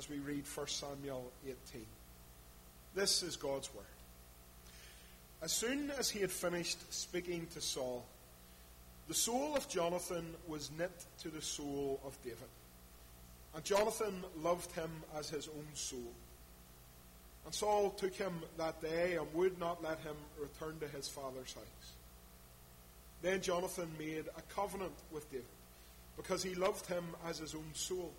as we read 1 Samuel 18. This is God's word. As soon as he had finished speaking to Saul, the soul of Jonathan was knit to the soul of David. And Jonathan loved him as his own soul. And Saul took him that day and would not let him return to his father's house. Then Jonathan made a covenant with David because he loved him as his own soul.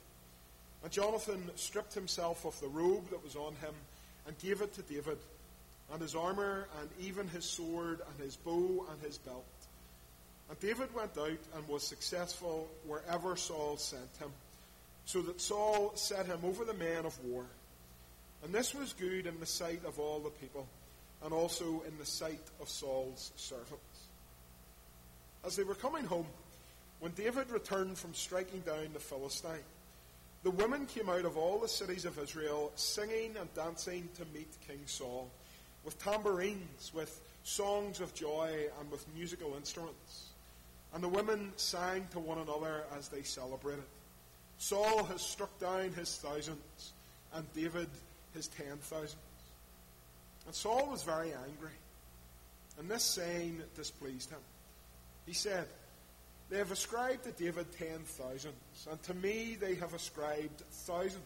And Jonathan stripped himself of the robe that was on him and gave it to David, and his armor, and even his sword, and his bow, and his belt. And David went out and was successful wherever Saul sent him, so that Saul set him over the men of war. And this was good in the sight of all the people, and also in the sight of Saul's servants. As they were coming home, when David returned from striking down the Philistine, the women came out of all the cities of Israel singing and dancing to meet King Saul, with tambourines, with songs of joy, and with musical instruments. And the women sang to one another as they celebrated. Saul has struck down his thousands, and David his ten thousands. And Saul was very angry, and this saying displeased him. He said, They have ascribed to David ten thousands, and to me they have ascribed thousands.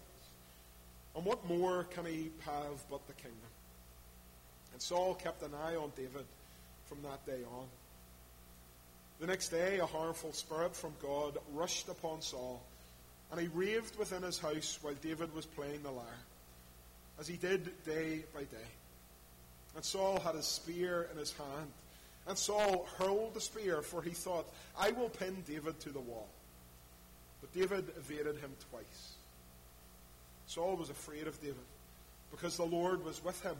And what more can he have but the kingdom? And Saul kept an eye on David from that day on. The next day, a harmful spirit from God rushed upon Saul, and he raved within his house while David was playing the lyre, as he did day by day. And Saul had his spear in his hand. And Saul hurled the spear, for he thought, I will pin David to the wall. But David evaded him twice. Saul was afraid of David, because the Lord was with him,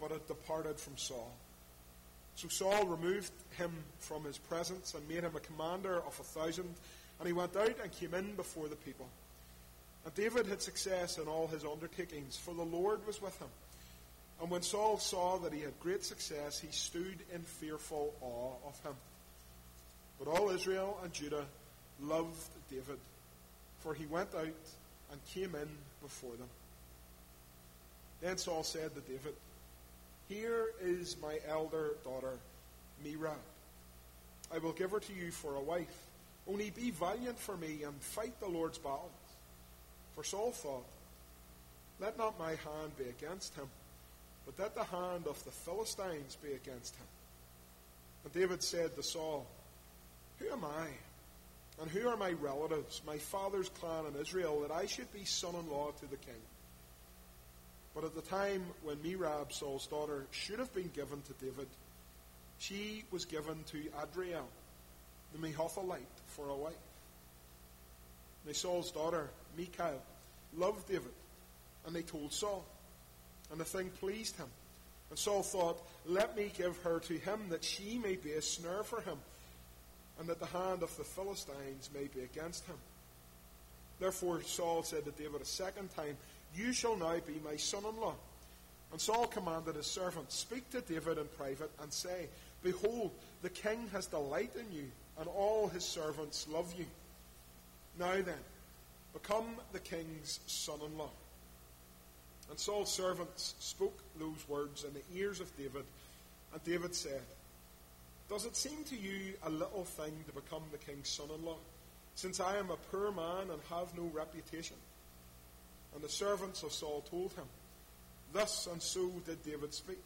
but had departed from Saul. So Saul removed him from his presence and made him a commander of a thousand, and he went out and came in before the people. And David had success in all his undertakings, for the Lord was with him. And when Saul saw that he had great success, he stood in fearful awe of him. But all Israel and Judah loved David, for he went out and came in before them. Then Saul said to David, Here is my elder daughter, Merab. I will give her to you for a wife. Only be valiant for me and fight the Lord's battles. For Saul thought, Let not my hand be against him, but that the hand of the Philistines be against him. And David said to Saul, Who am I? And who are my relatives, my father's clan in Israel, that I should be son in law to the king? But at the time when Merab, Saul's daughter, should have been given to David, she was given to Adriel, the Mehothalite, for a wife. Now Saul's daughter, Michal, loved David, and they told Saul. And the thing pleased him. And Saul thought, Let me give her to him, that she may be a snare for him, and that the hand of the Philistines may be against him. Therefore Saul said to David a second time, You shall now be my son in law. And Saul commanded his servant, Speak to David in private, and say, Behold, the king has delight in you, and all his servants love you. Now then, become the king's son in law. And Saul's servants spoke those words in the ears of David, and David said, Does it seem to you a little thing to become the king's son in law, since I am a poor man and have no reputation? And the servants of Saul told him, Thus and so did David speak.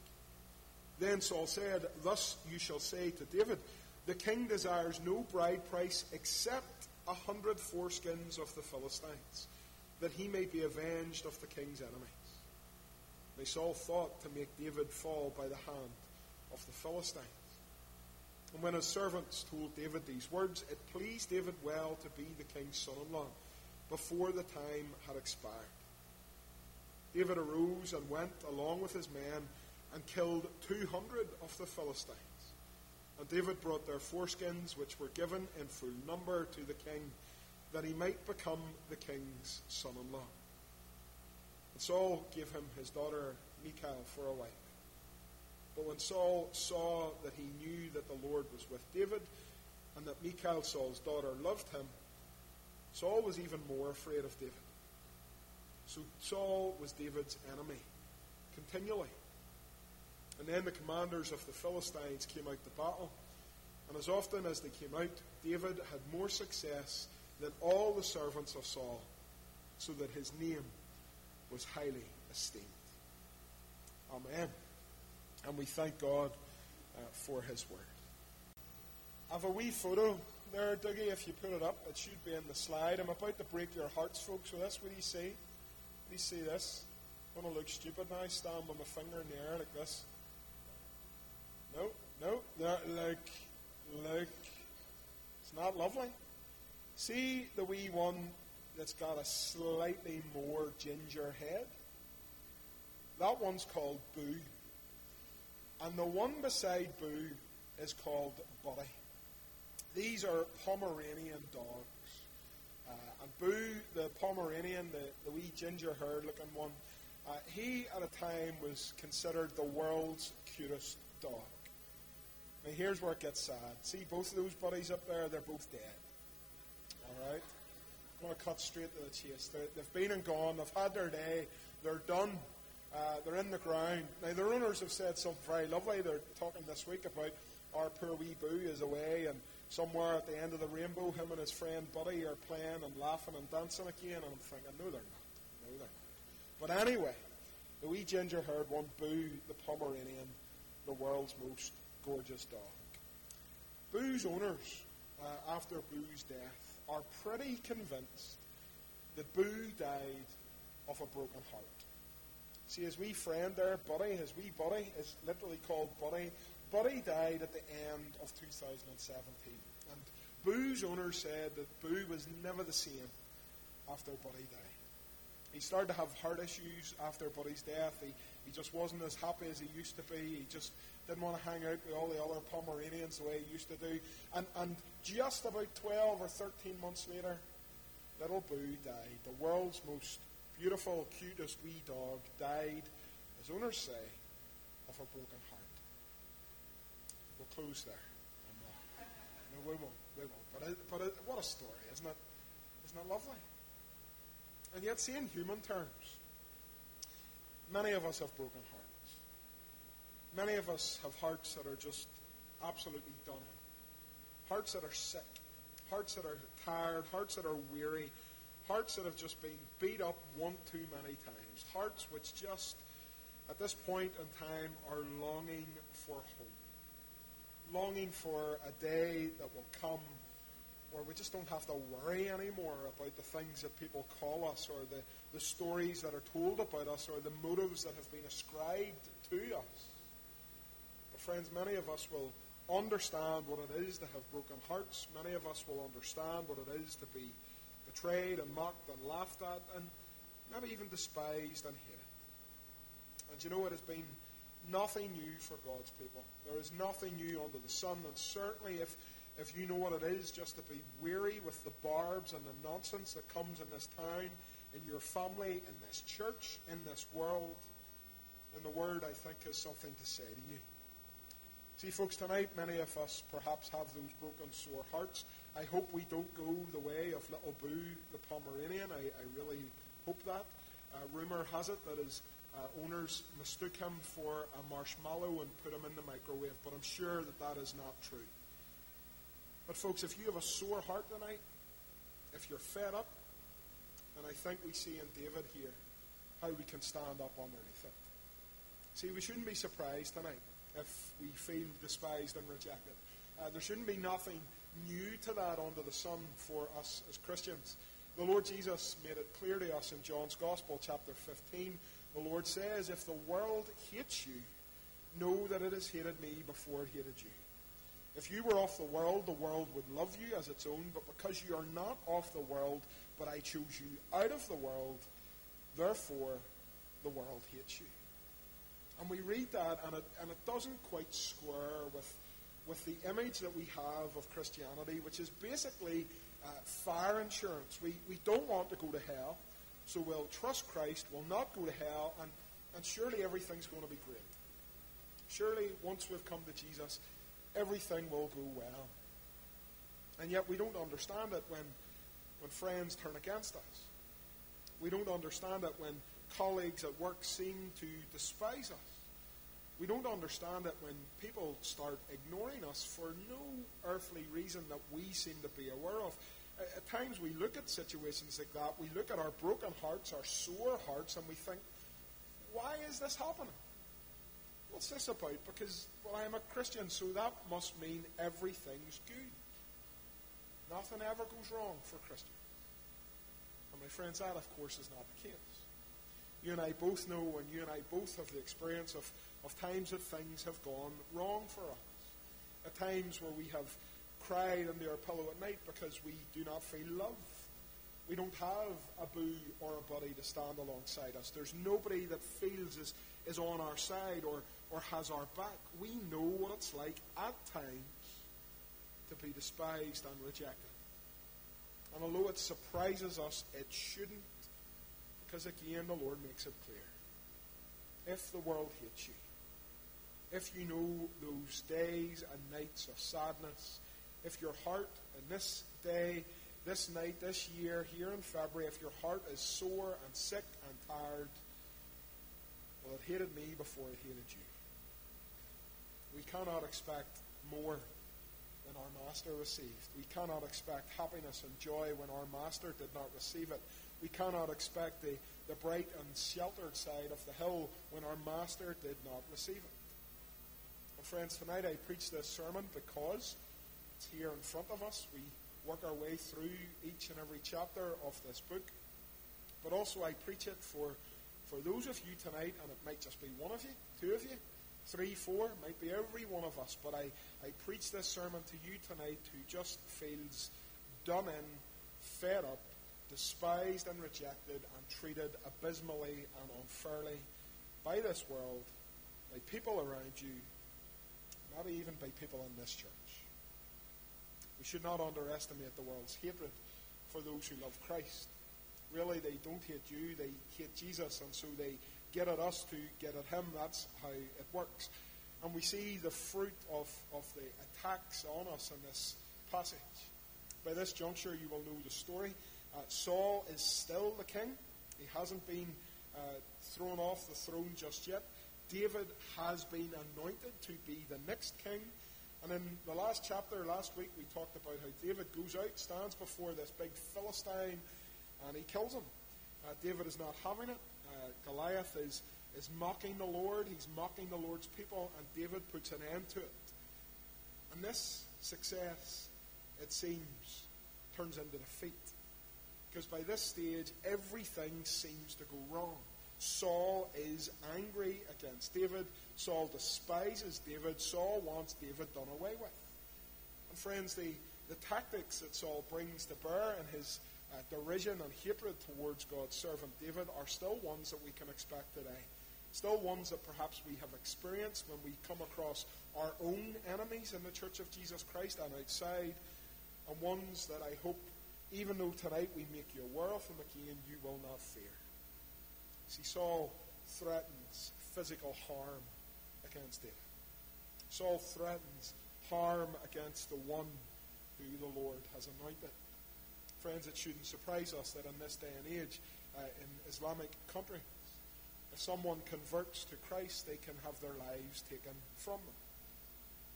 Then Saul said, Thus you shall say to David, The king desires no bride price except a hundred foreskins of the Philistines, that he may be avenged of the king's enemies. They Saul thought to make David fall by the hand of the Philistines. And when his servants told David these words, it pleased David well to be the king's son in law before the time had expired. David arose and went along with his men and killed 200 of the Philistines. And David brought their foreskins, which were given in full number to the king, that he might become the king's son in law. And Saul gave him his daughter Michal for a wife. But when Saul saw that he knew that the Lord was with David, and that Michal, Saul's daughter, loved him, Saul was even more afraid of David. So Saul was David's enemy continually. And then the commanders of the Philistines came out to battle. And as often as they came out, David had more success than all the servants of Saul, so that his name was highly esteemed. Amen. And we thank God uh, for his word. I have a wee photo there, Dougie, if you put it up. It should be in the slide. I'm about to break your hearts, folks, so that's what you see. You see this? I'm going to look stupid now, stand with my finger in the air like this. No, no, that, like, look. It's not lovely. See the wee one that's got a slightly more ginger head? That one's called Boo. And the one beside Boo is called Buddy. These are Pomeranian dogs. Uh, and Boo, the Pomeranian, the, the wee ginger haired looking one, uh, he at a time was considered the world's cutest dog. Now here's where it gets sad. See both of those buddies up there, they're both dead. Alright? I'm going to cut straight to the chase. they have been and gone, they've had their day, they're done. Uh, they're in the ground. Now, their owners have said something very lovely. They're talking this week about our poor wee boo is away, and somewhere at the end of the rainbow, him and his friend Buddy are playing and laughing and dancing again. And I'm thinking, no, they're not. No, they're not. But anyway, the wee ginger haired one, Boo the Pomeranian, the world's most gorgeous dog. Boo's owners, uh, after Boo's death, are pretty convinced that Boo died of a broken heart. See, his wee friend there, Buddy, his wee Buddy is literally called Buddy. Buddy died at the end of 2017. And Boo's owner said that Boo was never the same after Buddy died. He started to have heart issues after Buddy's death. He, he just wasn't as happy as he used to be. He just didn't want to hang out with all the other Pomeranians the way he used to do. And, and just about 12 or 13 months later, little Boo died. The world's most beautiful, cutest wee dog died, as owners say, of a broken heart. We'll close there. Uh, no, we won't. We won't. But, it, but it, what a story, isn't it? Isn't it lovely? And yet, see, in human terms, many of us have broken hearts. Many of us have hearts that are just absolutely done in. Hearts that are sick. Hearts that are tired. Hearts that are weary. Hearts that have just been beat up one too many times. Hearts which just, at this point in time, are longing for home. Longing for a day that will come where we just don't have to worry anymore about the things that people call us or the, the stories that are told about us or the motives that have been ascribed to us. Friends, many of us will understand what it is to have broken hearts. Many of us will understand what it is to be betrayed and mocked and laughed at and maybe even despised and hated. And you know, it has been nothing new for God's people. There is nothing new under the sun, and certainly if if you know what it is just to be weary with the barbs and the nonsense that comes in this town, in your family, in this church, in this world, then the Word, I think, has something to say to you. See, folks, tonight many of us perhaps have those broken, sore hearts. I hope we don't go the way of little Boo, the Pomeranian. I, I really hope that. Uh, rumor has it that his uh, owners mistook him for a marshmallow and put him in the microwave, but I'm sure that that is not true. But, folks, if you have a sore heart tonight, if you're fed up, then I think we see in David here how we can stand up underneath it. See, we shouldn't be surprised tonight if we feel despised and rejected. Uh, there shouldn't be nothing new to that under the sun for us as Christians. The Lord Jesus made it clear to us in John's Gospel, chapter 15. The Lord says, If the world hates you, know that it has hated me before it hated you. If you were off the world, the world would love you as its own, but because you are not off the world, but I chose you out of the world, therefore the world hates you. And we read that, and it, and it doesn't quite square with, with the image that we have of Christianity, which is basically uh, fire insurance. We, we don't want to go to hell, so we'll trust Christ, we'll not go to hell, and, and surely everything's going to be great. Surely, once we've come to Jesus, everything will go well. And yet we don't understand it when, when friends turn against us. We don't understand it when colleagues at work seem to despise us. We don't understand it when people start ignoring us for no earthly reason that we seem to be aware of. At times we look at situations like that, we look at our broken hearts, our sore hearts, and we think, why is this happening? What's this about? Because, well, I'm a Christian, so that must mean everything's good. Nothing ever goes wrong for Christians. And my friends, that, of course, is not the case. You and I both know, and you and I both have the experience of, of times that things have gone wrong for us. At times where we have cried under our pillow at night because we do not feel love. We don't have a boo or a buddy to stand alongside us. There's nobody that feels is, is on our side or, or has our back. We know what it's like at times to be despised and rejected. And although it surprises us, it shouldn't, because again, the Lord makes it clear. If the world hates you, if you know those days and nights of sadness, if your heart in this day, this night, this year, here in February, if your heart is sore and sick and tired, well, it hated me before it hated you. We cannot expect more than our Master received. We cannot expect happiness and joy when our Master did not receive it. We cannot expect the, the bright and sheltered side of the hill when our Master did not receive it. And friends, tonight I preach this sermon because it's here in front of us. We work our way through each and every chapter of this book. But also I preach it for, for those of you tonight, and it might just be one of you, two of you, three, four, might be every one of us, but I, I preach this sermon to you tonight who just feels done in, fed up, despised and rejected and treated abysmally and unfairly by this world, by people around you, maybe even by people in this church. We should not underestimate the world's hatred for those who love Christ. Really, they don't hate you, they hate Jesus, and so they get at us to get at him. That's how it works. And we see the fruit of, of the attacks on us in this passage. By this juncture, you will know the story. Uh, Saul is still the king. He hasn't been uh, thrown off the throne just yet. David has been anointed to be the next king. And in the last chapter, last week, we talked about how David goes out, stands before this big Philistine, and he kills him. Uh, David is not having it. Uh, Goliath is, is mocking the Lord, he's mocking the Lord's people, and David puts an end to it. And this success, it seems, turns into defeat. Because by this stage, everything seems to go wrong. Saul is angry against David. Saul despises David. Saul wants David done away with. And friends, the, the tactics that Saul brings to bear in his uh, derision and hatred towards God's servant David are still ones that we can expect today. Still ones that perhaps we have experienced when we come across our own enemies in the Church of Jesus Christ and outside, and ones that I hope, even though tonight we make you aware of them again, you will not fear. See, Saul threatens physical harm against David. Saul threatens harm against the one who the Lord has anointed. Friends, it shouldn't surprise us that in this day and age, uh, in Islamic countries, if someone converts to Christ, they can have their lives taken from them.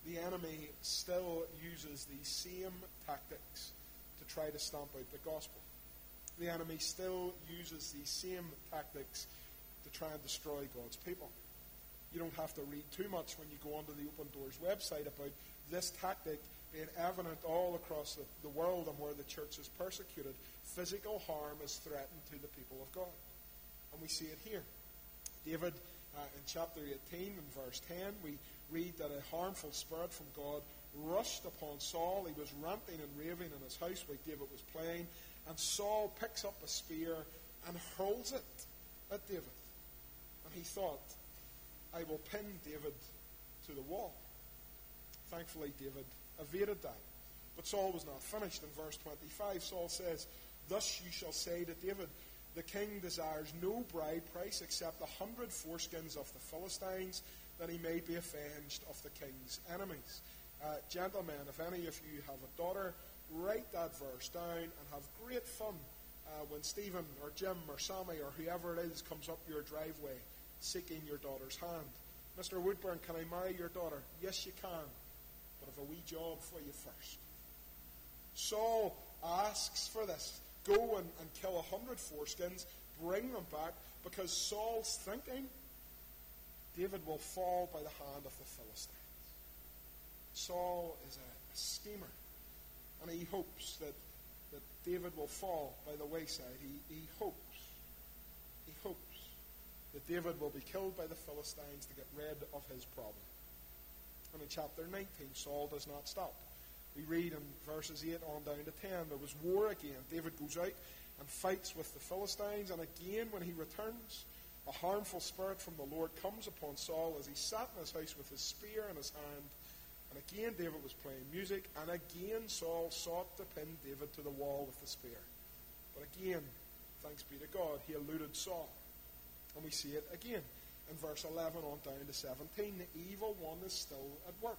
The enemy still uses these same tactics try to stamp out the gospel. The enemy still uses these same tactics to try and destroy God's people. You don't have to read too much when you go onto the Open Doors website about this tactic being evident all across the, the world and where the church is persecuted. Physical harm is threatened to the people of God. And we see it here. David, uh, in chapter 18 and verse 10, we read that a harmful spirit from God rushed upon Saul. He was ranting and raving in his house while David was playing. And Saul picks up a spear and hurls it at David. And he thought, I will pin David to the wall. Thankfully, David evaded that. But Saul was not finished. In verse 25, Saul says, Thus you shall say to David, The king desires no bride price except a hundred foreskins of the Philistines, that he may be avenged of the king's enemies. Uh, gentlemen, if any of you have a daughter, write that verse down and have great fun uh, when Stephen or Jim or Sammy or whoever it is comes up your driveway seeking your daughter's hand. Mr. Woodburn, can I marry your daughter? Yes, you can, but I've a wee job for you first. Saul asks for this. Go and, and kill a hundred foreskins, bring them back, because Saul's thinking David will fall by the hand of the Philistines. Saul is a, a schemer, and he hopes that, that David will fall by the wayside. He, he hopes, he hopes that David will be killed by the Philistines to get rid of his problem. And in chapter 19, Saul does not stop. We read in verses 8 on down to 10, there was war again. David goes out and fights with the Philistines, and again, when he returns, a harmful spirit from the Lord comes upon Saul as he sat in his house with his spear in his hand. And again, David was playing music, and again, Saul sought to pin David to the wall with the spear. But again, thanks be to God, he eluded Saul. And we see it again in verse 11 on down to 17. The evil one is still at work.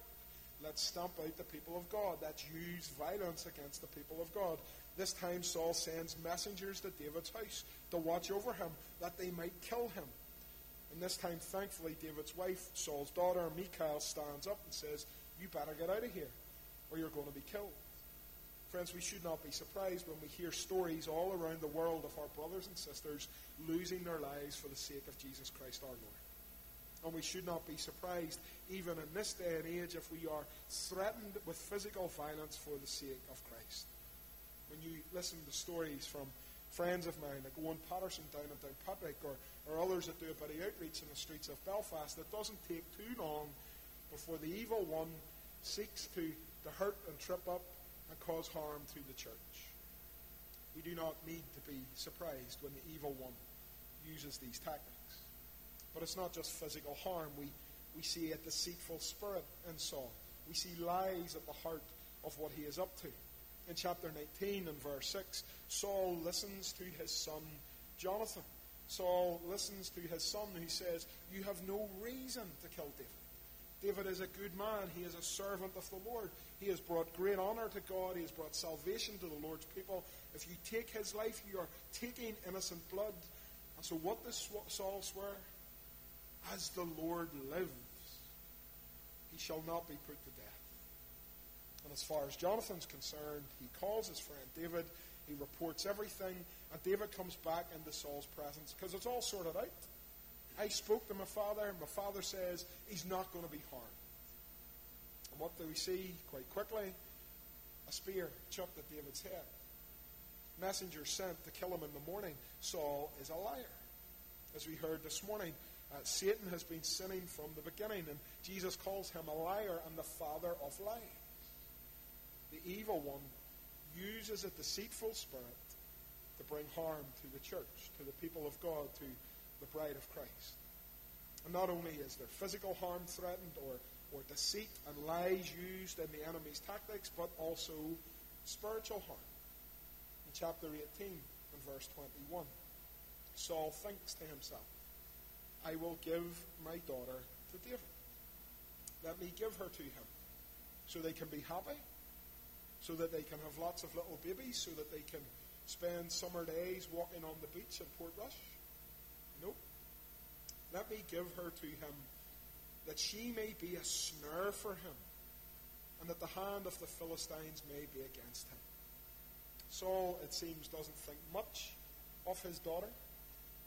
Let's stamp out the people of God. Let's use violence against the people of God. This time Saul sends messengers to David's house to watch over him, that they might kill him. And this time, thankfully, David's wife, Saul's daughter, Michal, stands up and says, You better get out of here, or you're going to be killed. Friends, we should not be surprised when we hear stories all around the world of our brothers and sisters losing their lives for the sake of Jesus Christ our Lord. And we should not be surprised, even in this day and age, if we are threatened with physical violence for the sake of Christ. When you listen to stories from friends of mine like Owen Patterson down in Downpatrick or, or others that do a bit of outreach in the streets of Belfast, it doesn't take too long before the evil one seeks to, to hurt and trip up and cause harm to the church. We do not need to be surprised when the evil one uses these tactics. But it's not just physical harm. We, we see a deceitful spirit in Saul. We see lies at the heart of what he is up to. In chapter 19 and verse 6, Saul listens to his son Jonathan. Saul listens to his son who says, You have no reason to kill David. David is a good man. He is a servant of the Lord. He has brought great honor to God. He has brought salvation to the Lord's people. If you take his life, you are taking innocent blood. And so, what does Saul swear? As the Lord lives, he shall not be put to death. And as far as Jonathan's concerned, he calls his friend David. He reports everything. And David comes back into Saul's presence because it's all sorted out. I spoke to my father, and my father says he's not going to be harmed. And what do we see quite quickly? A spear chucked at David's head. Messenger sent to kill him in the morning. Saul is a liar. As we heard this morning, uh, Satan has been sinning from the beginning, and Jesus calls him a liar and the father of lies. The evil one uses a deceitful spirit to bring harm to the church, to the people of God, to the bride of Christ. And not only is there physical harm threatened or, or deceit and lies used in the enemy's tactics, but also spiritual harm. In chapter 18 and verse 21, Saul thinks to himself, I will give my daughter to David. Let me give her to him so they can be happy, so that they can have lots of little babies, so that they can spend summer days walking on the beach in Portrush. Nope. Let me give her to him that she may be a snare for him, and that the hand of the Philistines may be against him. Saul, it seems, doesn't think much of his daughter.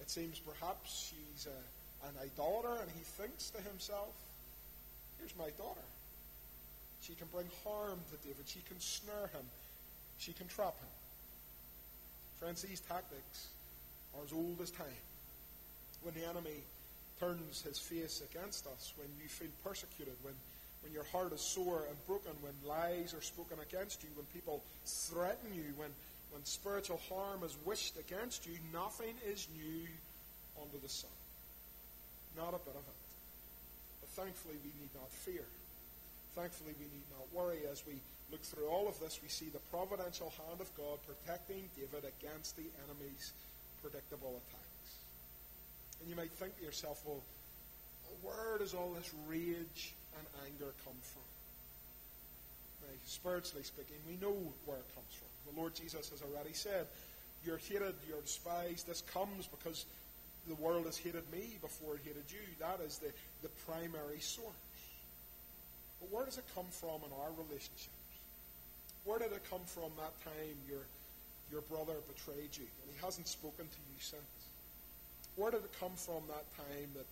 It seems perhaps she's a, an idolater, and he thinks to himself, Here's my daughter. She can bring harm to David. She can snare him. She can trap him. Friends, these tactics are as old as time when the enemy turns his face against us, when you feel persecuted, when, when your heart is sore and broken, when lies are spoken against you, when people threaten you, when, when spiritual harm is wished against you, nothing is new under the sun. Not a bit of it. But thankfully, we need not fear. Thankfully, we need not worry. As we look through all of this, we see the providential hand of God protecting David against the enemy's predictable attack. And you might think to yourself, well, where does all this rage and anger come from? Spiritually speaking, we know where it comes from. The Lord Jesus has already said you're hated, you're despised. This comes because the world has hated me before it hated you. That is the, the primary source. But where does it come from in our relationships? Where did it come from that time your, your brother betrayed you and he hasn't spoken to you since? Where did it come from that time that,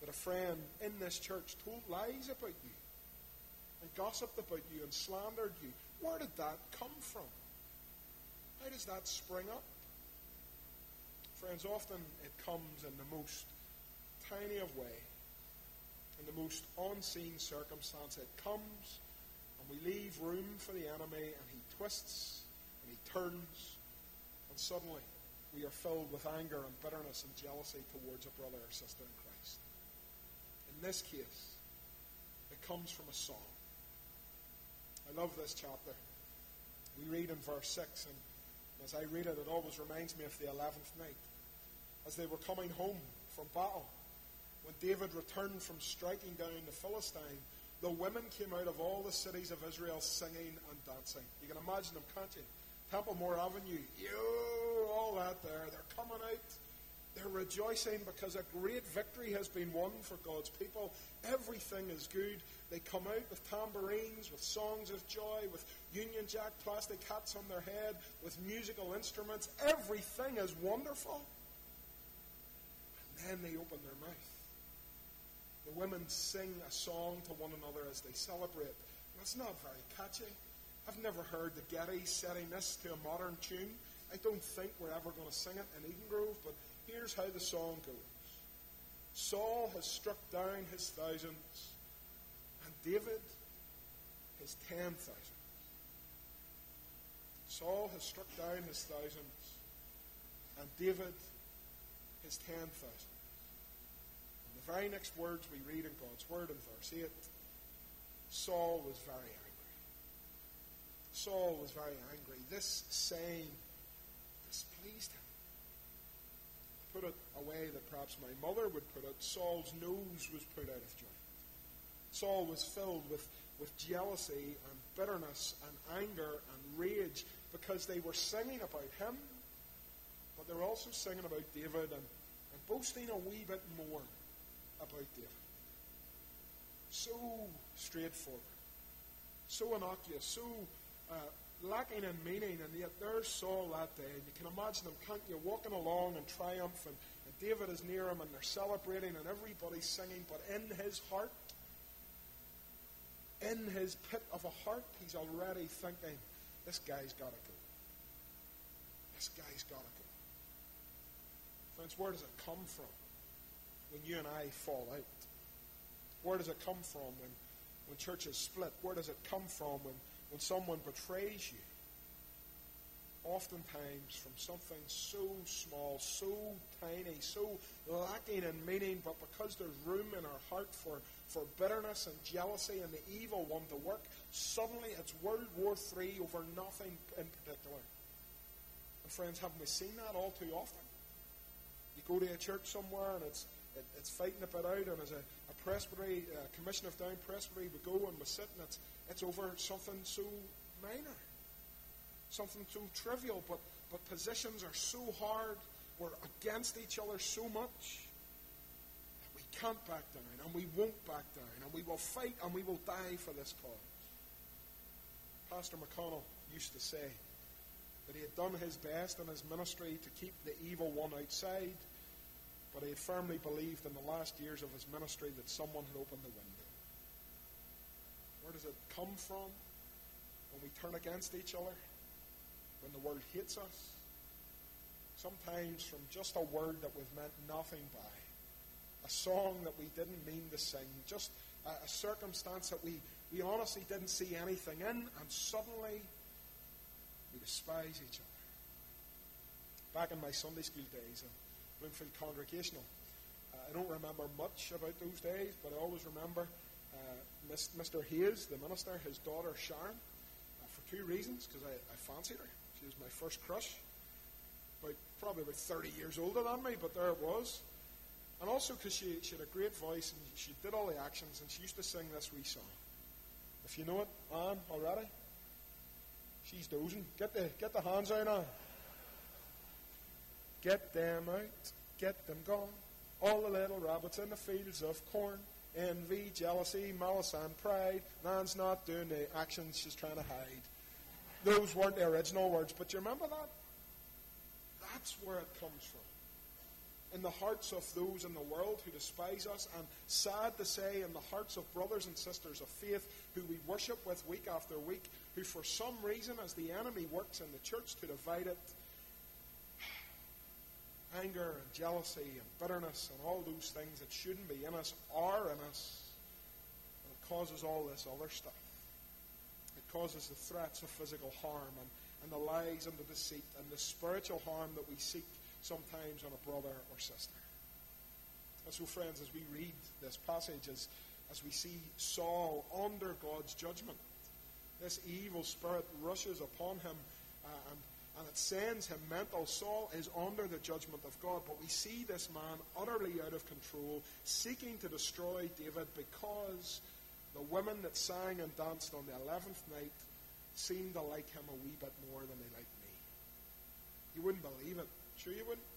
that a friend in this church told lies about you and gossiped about you and slandered you? Where did that come from? How does that spring up? Friends, often it comes in the most tiny of way, in the most unseen circumstance. It comes, and we leave room for the enemy, and he twists and he turns, and suddenly we are filled with anger and bitterness and jealousy towards a brother or sister in Christ. In this case, it comes from a song. I love this chapter. We read in verse 6, and as I read it, it always reminds me of the 11th night. As they were coming home from battle, when David returned from striking down the Philistine, the women came out of all the cities of Israel singing and dancing. You can imagine them, can't you? Templemore Avenue, yo, all that there. They're coming out. They're rejoicing because a great victory has been won for God's people. Everything is good. They come out with tambourines, with songs of joy, with Union Jack plastic hats on their head, with musical instruments. Everything is wonderful. And then they open their mouth. The women sing a song to one another as they celebrate. That's not very catchy. I've never heard the Gettys setting this to a modern tune. I don't think we're ever going to sing it in Eden Grove, but here's how the song goes Saul has struck down his thousands, and David his ten thousands. Saul has struck down his thousands, and David his ten thousands. And the very next words we read in God's Word in verse 8 Saul was very angry. Saul was very angry. This saying displeased him. Put it a way that perhaps my mother would put it Saul's nose was put out of joint. Saul was filled with, with jealousy and bitterness and anger and rage because they were singing about him, but they were also singing about David and, and boasting a wee bit more about David. So straightforward, so innocuous, so uh, lacking in meaning, and yet there's Saul that day, and you can imagine him, can't you, walking along in triumph, and, and David is near him, and they're celebrating, and everybody's singing, but in his heart, in his pit of a heart, he's already thinking, this guy's got to go. This guy's got to go. Friends, where does it come from when you and I fall out? Where does it come from when, when churches split? Where does it come from when when someone betrays you, oftentimes from something so small, so tiny, so lacking in meaning, but because there's room in our heart for, for bitterness and jealousy and the evil one to work, suddenly it's World War III over nothing in particular. And friends, haven't we seen that all too often? You go to a church somewhere and it's it, it's fighting a bit out, and as a, a presbytery, a commission of down presbytery, we go and we sit, and it's it's over something so minor, something so trivial, but, but positions are so hard, we're against each other so much we can't back down, and we won't back down, and we will fight and we will die for this cause. Pastor McConnell used to say that he had done his best in his ministry to keep the evil one outside, but he had firmly believed in the last years of his ministry that someone had opened the window. Where does it come from? When we turn against each other? When the world hates us? Sometimes from just a word that we've meant nothing by. A song that we didn't mean to sing. Just a, a circumstance that we, we honestly didn't see anything in, and suddenly we despise each other. Back in my Sunday school days in Bloomfield Congregational, uh, I don't remember much about those days, but I always remember Mr. Hayes, the minister, his daughter Sharon, uh, for two reasons. Because I, I fancied her. She was my first crush. About, probably about 30 years older than me, but there it was. And also because she, she had a great voice and she did all the actions and she used to sing this wee song. If you know it, Anne, already? She's dozing. Get the, get the hands out now. Get them out. Get them gone. All the little rabbits in the fields of corn. Envy, jealousy, malice, and pride. Man's not doing the actions she's trying to hide. Those weren't the original words, but you remember that? That's where it comes from in the hearts of those in the world who despise us, and sad to say, in the hearts of brothers and sisters of faith who we worship with week after week, who for some reason, as the enemy works in the church to divide it, anger and jealousy and bitterness and all those things that shouldn't be in us are in us. And it causes all this other stuff. It causes the threats of physical harm and, and the lies and the deceit and the spiritual harm that we seek sometimes on a brother or sister. And so, friends, as we read this passage, as, as we see Saul under God's judgment, this evil spirit rushes upon him uh, and, and it sends him mental. Saul is under the judgment of God, but we see this man utterly out of control, seeking to destroy David because the women that sang and danced on the 11th night seemed to like him a wee bit more than they liked me. You wouldn't believe it. Sure you wouldn't?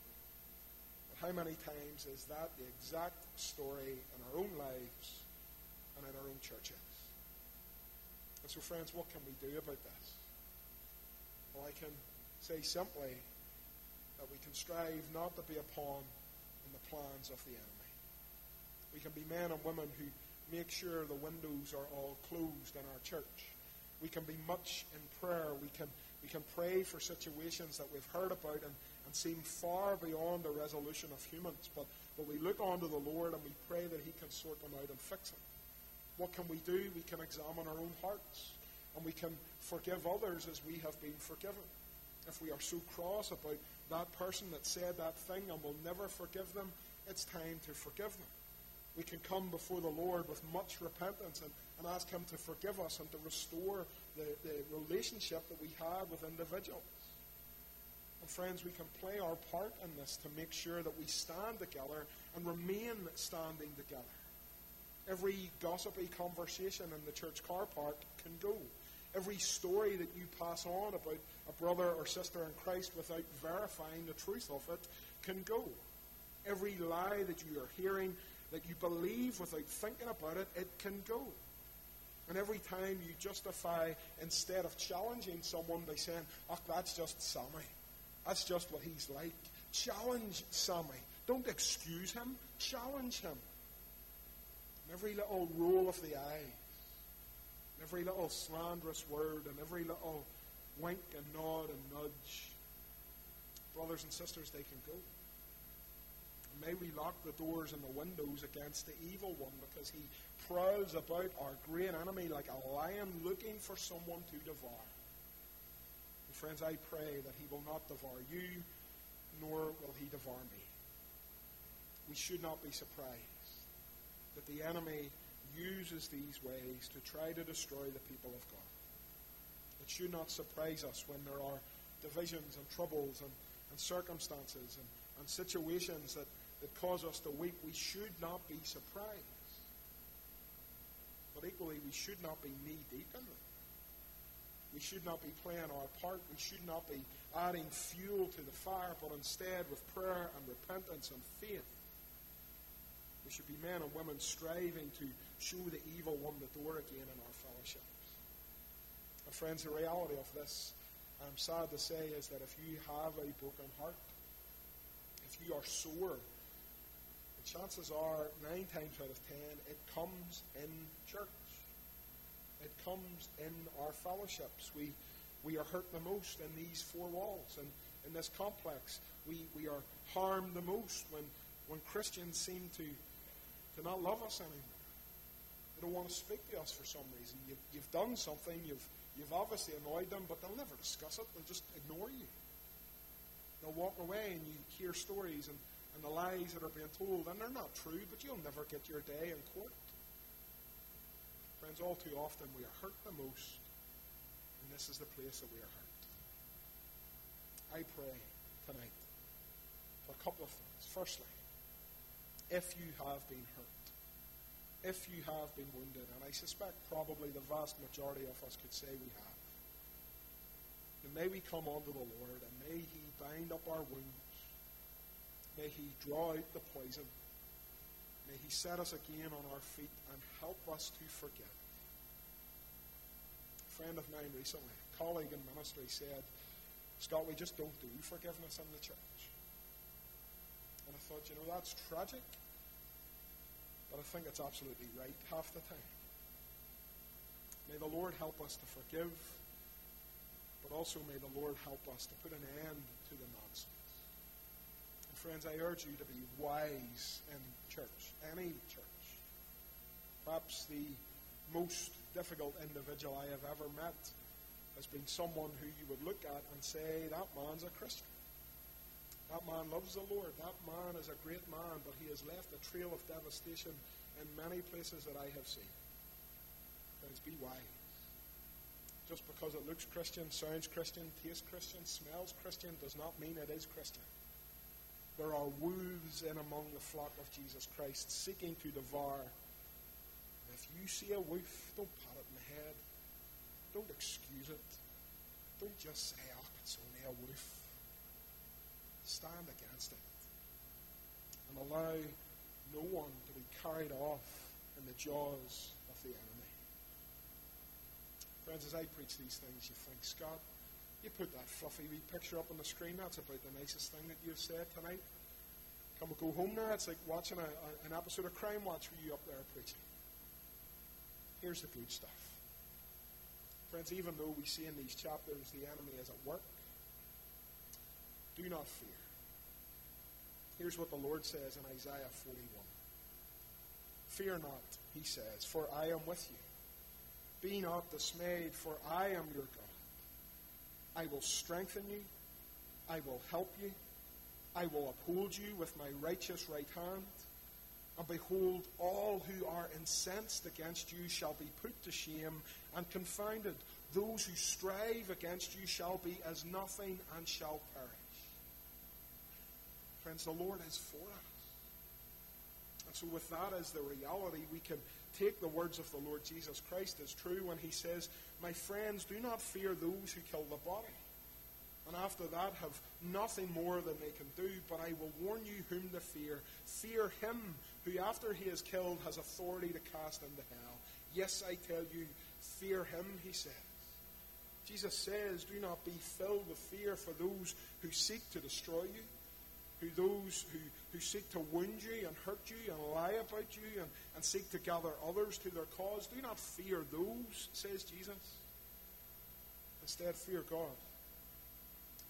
But how many times is that the exact story in our own lives and in our own churches? And so, friends, what can we do about this? Well, I can say simply that we can strive not to be a pawn in the plans of the enemy. We can be men and women who make sure the windows are all closed in our church. We can be much in prayer. We can, we can pray for situations that we've heard about and, and seem far beyond the resolution of humans. But, but we look unto the Lord and we pray that He can sort them out and fix them. What can we do? We can examine our own hearts and we can forgive others as we have been forgiven. If we are so cross about that person that said that thing and will never forgive them, it's time to forgive them. We can come before the Lord with much repentance and, and ask Him to forgive us and to restore the, the relationship that we had with individuals. And friends, we can play our part in this to make sure that we stand together and remain standing together. Every gossipy conversation in the church car park can go. Every story that you pass on about a brother or sister in Christ without verifying the truth of it can go. Every lie that you are hearing that you believe without thinking about it, it can go. And every time you justify, instead of challenging someone by saying, oh, that's just Sammy, that's just what he's like. Challenge Sammy. Don't excuse him. Challenge him. And every little roll of the eye, every little slanderous word, and every little wink and nod and nudge, brothers and sisters, they can go. And may we lock the doors and the windows against the evil one because he prowls about our great enemy like a lion looking for someone to devour. Friends, I pray that he will not devour you, nor will he devour me. We should not be surprised that the enemy uses these ways to try to destroy the people of God. It should not surprise us when there are divisions and troubles and, and circumstances and, and situations that, that cause us to weep. We should not be surprised. But equally, we should not be knee deep in them. We should not be playing our part. We should not be adding fuel to the fire, but instead, with prayer and repentance and faith, we should be men and women striving to show the evil one the door again in our fellowships. And friends, the reality of this, I'm sad to say, is that if you have a broken heart, if you are sore, the chances are, nine times out of ten, it comes in church. It comes in our fellowships. We, we are hurt the most in these four walls and in this complex. We, we are harmed the most when, when Christians seem to, to not love us anymore. They don't want to speak to us for some reason. You've, you've done something, you've, you've obviously annoyed them, but they'll never discuss it. They'll just ignore you. They'll walk away and you hear stories and, and the lies that are being told, and they're not true, but you'll never get your day in court. Friends, all too often we are hurt the most, and this is the place that we are hurt. I pray tonight for a couple of things. Firstly, if you have been hurt, if you have been wounded, and I suspect probably the vast majority of us could say we have, may we come unto the Lord and may He bind up our wounds May He draw out the poison. May He set us again on our feet and help us to forgive. A friend of mine recently, a colleague in ministry, said, Scott, we just don't do forgiveness in the church. And I thought, you know, that's tragic. But I think it's absolutely right half the time. May the Lord help us to forgive, but also may the Lord help us to put an end to the nonsense. And friends, I urge you to be wise in church, any church. Perhaps the most difficult individual I have ever met has been someone who you would look at and say, that man's a Christian. That man loves the Lord. That man is a great man, but he has left a trail of devastation in many places that I have seen. Friends, be wise. Just because it looks Christian, sounds Christian, tastes Christian, smells Christian, does not mean it is Christian. There are wolves in among the flock of Jesus Christ seeking to devour. If you see a wolf, don't pat it in the head. Don't excuse it. Don't just say, oh, it's only a wolf. Stand against it. And allow no one to be carried off in the jaws of the enemy. Friends, as I preach these things, you think, Scott, you put that fluffy wee picture up on the screen. That's about the nicest thing that you've said tonight. Can we go home now? It's like watching a, a, an episode of Crime Watch with you up there preaching. Here's the good stuff. Friends, even though we see in these chapters the enemy is at work, do not fear. Here's what the Lord says in Isaiah 41. Fear not, he says, for I am with you. Be not dismayed, for I am your God. I will strengthen you. I will help you. I will uphold you with my righteous right hand. And behold, all who are incensed against you shall be put to shame and confounded. Those who strive against you shall be as nothing and shall perish. Friends, the Lord is for us. And so, with that as the reality, we can take the words of the Lord Jesus Christ as true when he says, My friends, do not fear those who kill the body and after that have nothing more than they can do, but I will warn you whom to fear. Fear him who, after he is killed, has authority to cast into hell. Yes, I tell you, fear him, he says. Jesus says, Do not be filled with fear for those who seek to destroy you, who those who, who seek to wound you and hurt you and lie about you and, and seek to gather others to their cause. Do not fear those, says Jesus. Instead, fear God.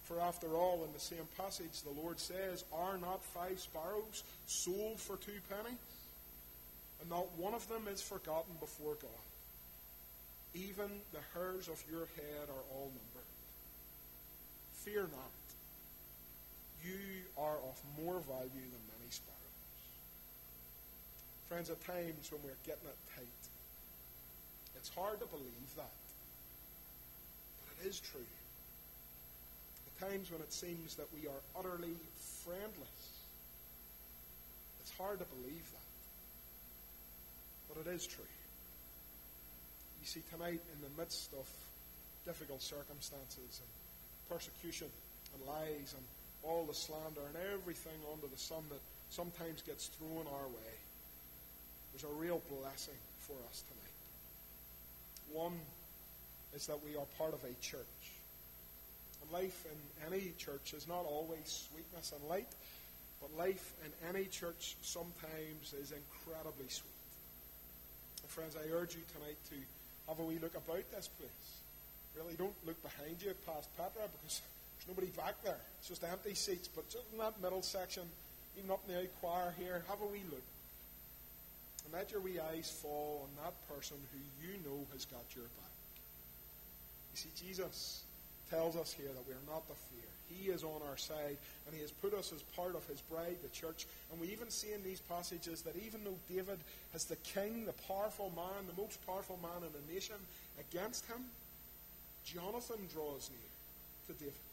For after all, in the same passage, the Lord says, Are not five sparrows sold for two pennies? And not one of them is forgotten before God. Even the hairs of your head are all numbered. Fear not. You are of more value than many sparrows. Friends, at times when we're getting it tight, it's hard to believe that. But it is true At times when it seems that we are utterly friendless. It's hard to believe that. But it is true. You see, tonight, in the midst of difficult circumstances and persecution and lies and all the slander and everything under the sun that sometimes gets thrown our way, there's a real blessing for us tonight. One is that we are part of a church And life in any church is not always sweetness and light, but life in any church sometimes is incredibly sweet. And friends, I urge you tonight to have a wee look about this place. Really, don't look behind you past Petra because there's nobody back there. It's just empty seats. But just in that middle section, even up in the choir here, have a wee look. And let your wee eyes fall on that person who you know has got your back. You see, Jesus tells us here that we are not to fear. He is on our side, and He has put us as part of His bride, the church. And we even see in these passages that even though David has the king, the powerful man, the most powerful man in the nation against him, Jonathan draws near to David.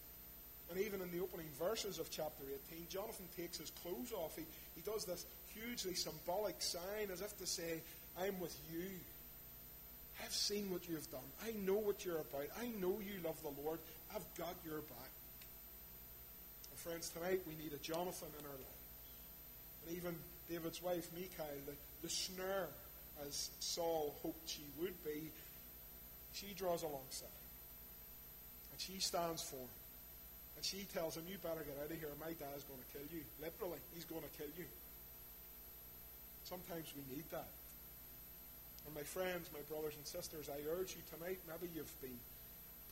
And even in the opening verses of chapter 18, Jonathan takes his clothes off. He, he does this hugely symbolic sign as if to say, I'm with you. I've seen what you've done. I know what you're about. I know you love the Lord. I've got your back. And friends, tonight we need a Jonathan in our lives. And even David's wife, Michal, the, the snare, as Saul hoped she would be, she draws alongside. And she stands for him. And she tells him, You better get out of here. My dad's going to kill you. Literally, he's going to kill you. Sometimes we need that. And my friends, my brothers and sisters, I urge you tonight, maybe you've been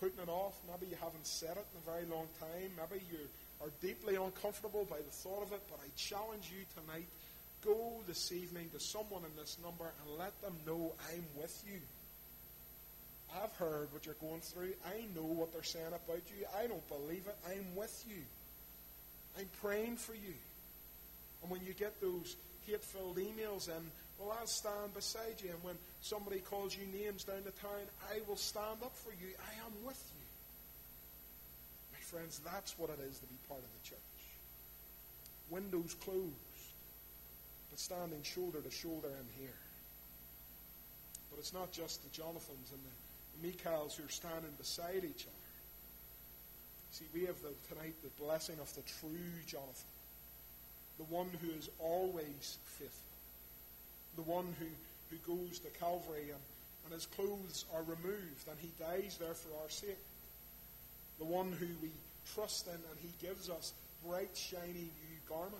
putting it off. Maybe you haven't said it in a very long time. Maybe you are deeply uncomfortable by the thought of it. But I challenge you tonight go this evening to someone in this number and let them know I'm with you. I've heard what you're going through. I know what they're saying about you. I don't believe it. I'm with you. I'm praying for you. And when you get those hate filled emails in, well, I'll stand beside you. And when somebody calls you names down the town, I will stand up for you. I am with you. My friends, that's what it is to be part of the church. Windows closed, but standing shoulder to shoulder in here. But it's not just the Jonathans and the Michals who are standing beside each other. See, we have the, tonight the blessing of the true Jonathan, the one who is always faithful the one who, who goes to Calvary and, and his clothes are removed and he dies there for our sake. The one who we trust in and he gives us bright, shiny new garments.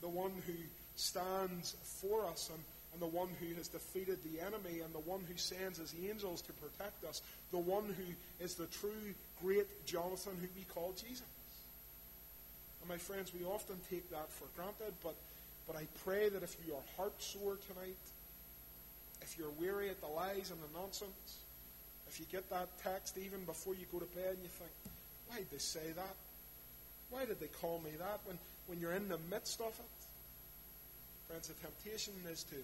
The one who stands for us and, and the one who has defeated the enemy and the one who sends his angels to protect us. The one who is the true great Jonathan who we call Jesus. And my friends, we often take that for granted, but but I pray that if you are heart sore tonight, if you're weary at the lies and the nonsense, if you get that text even before you go to bed and you think, why did they say that? Why did they call me that? When, when you're in the midst of it, friends, the temptation is to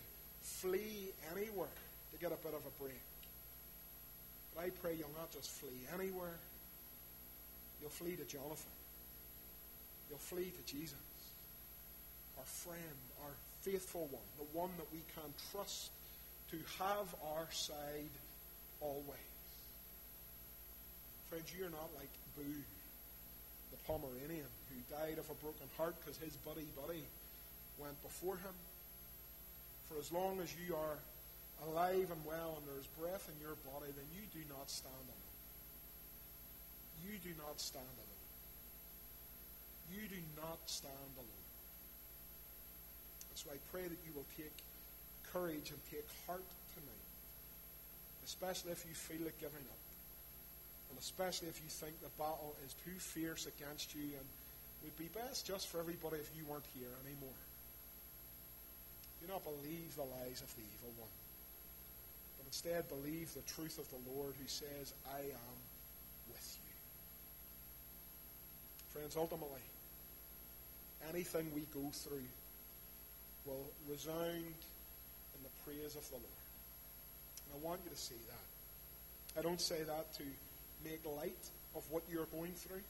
flee anywhere to get a bit of a break. But I pray you'll not just flee anywhere, you'll flee to Jonathan. You'll flee to Jesus our friend, our faithful one, the one that we can trust to have our side always. Friends, you're not like Boo, the Pomeranian, who died of a broken heart because his buddy buddy went before him. For as long as you are alive and well and there's breath in your body, then you do not stand alone. You do not stand alone. You do not stand alone. So I pray that you will take courage and take heart tonight, especially if you feel like giving up, and especially if you think the battle is too fierce against you and would be best just for everybody if you weren't here anymore. Do not believe the lies of the evil one, but instead believe the truth of the Lord who says, I am with you. Friends, ultimately, anything we go through will resound in the praise of the Lord. And I want you to see that. I don't say that to make light of what you're going through.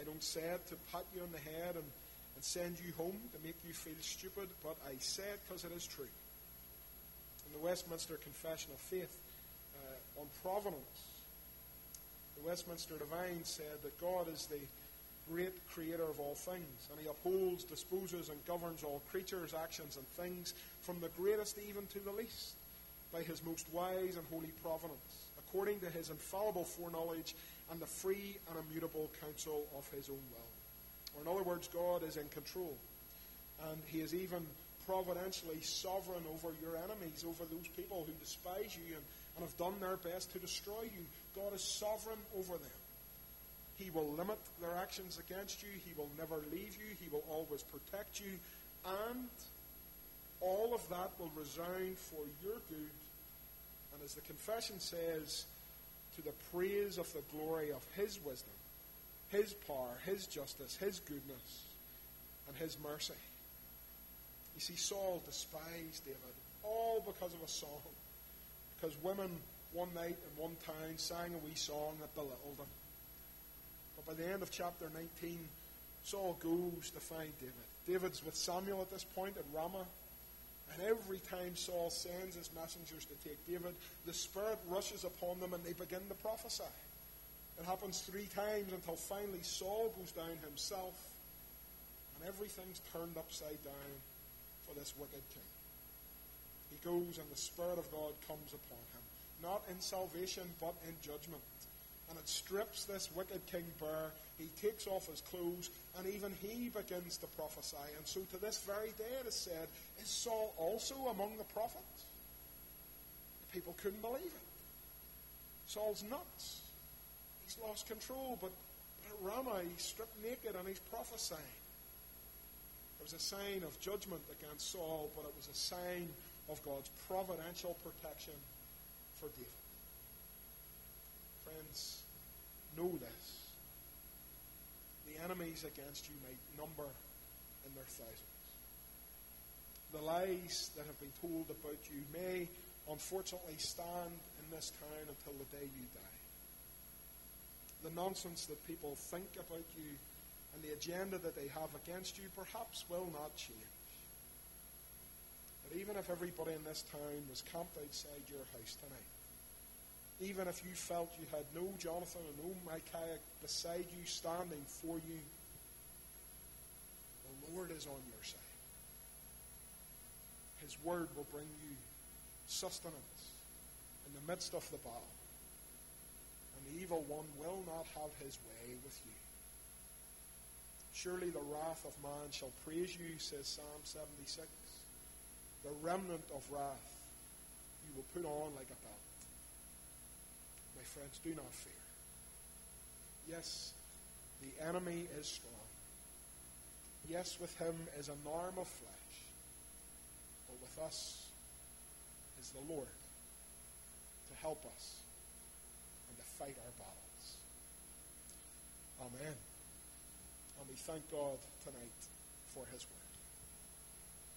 I don't say it to pat you on the head and, and send you home to make you feel stupid, but I say it because it is true. In the Westminster Confession of Faith uh, on providence, the Westminster Divine said that God is the great creator of all things, and he upholds, disposes, and governs all creatures, actions, and things, from the greatest even to the least, by his most wise and holy providence, according to his infallible foreknowledge and the free and immutable counsel of his own will. Or, in other words, God is in control, and he is even providentially sovereign over your enemies, over those people who despise you and, and have done their best to destroy you. God is sovereign over them. He will limit their actions against you. He will never leave you. He will always protect you. And all of that will resound for your good. And as the confession says, to the praise of the glory of His wisdom, His power, His justice, His goodness, and His mercy. You see, Saul despised David, all because of a song. Because women one night in one town sang a wee song that belittled him. But by the end of chapter 19, Saul goes to find David. David's with Samuel at this point at Ramah. And every time Saul sends his messengers to take David, the Spirit rushes upon them and they begin to prophesy. It happens three times until finally Saul goes down himself. and everything's turned upside down for this wicked king. He goes, and the Spirit of God comes upon him, not in salvation, but in judgment. And it strips this wicked king bare. He takes off his clothes, and even he begins to prophesy. And so to this very day it is said, Is Saul also among the prophets? The people couldn't believe it. Saul's nuts. He's lost control, but, but at Ramah he's stripped naked and he's prophesying. It was a sign of judgment against Saul, but it was a sign of God's providential protection for David. Friends, know this. The enemies against you may number in their thousands. The lies that have been told about you may unfortunately stand in this town until the day you die. The nonsense that people think about you and the agenda that they have against you perhaps will not change. But even if everybody in this town was camped outside your house tonight, even if you felt you had no Jonathan and no Michal beside you standing for you, the Lord is on your side. His word will bring you sustenance in the midst of the battle. And the evil one will not have his way with you. Surely the wrath of man shall praise you, says Psalm 76. The remnant of wrath you will put on like a belt. My friends, do not fear. Yes, the enemy is strong. Yes, with him is an arm of flesh. But with us is the Lord to help us fight our battles. Amen. And we thank God tonight for his word.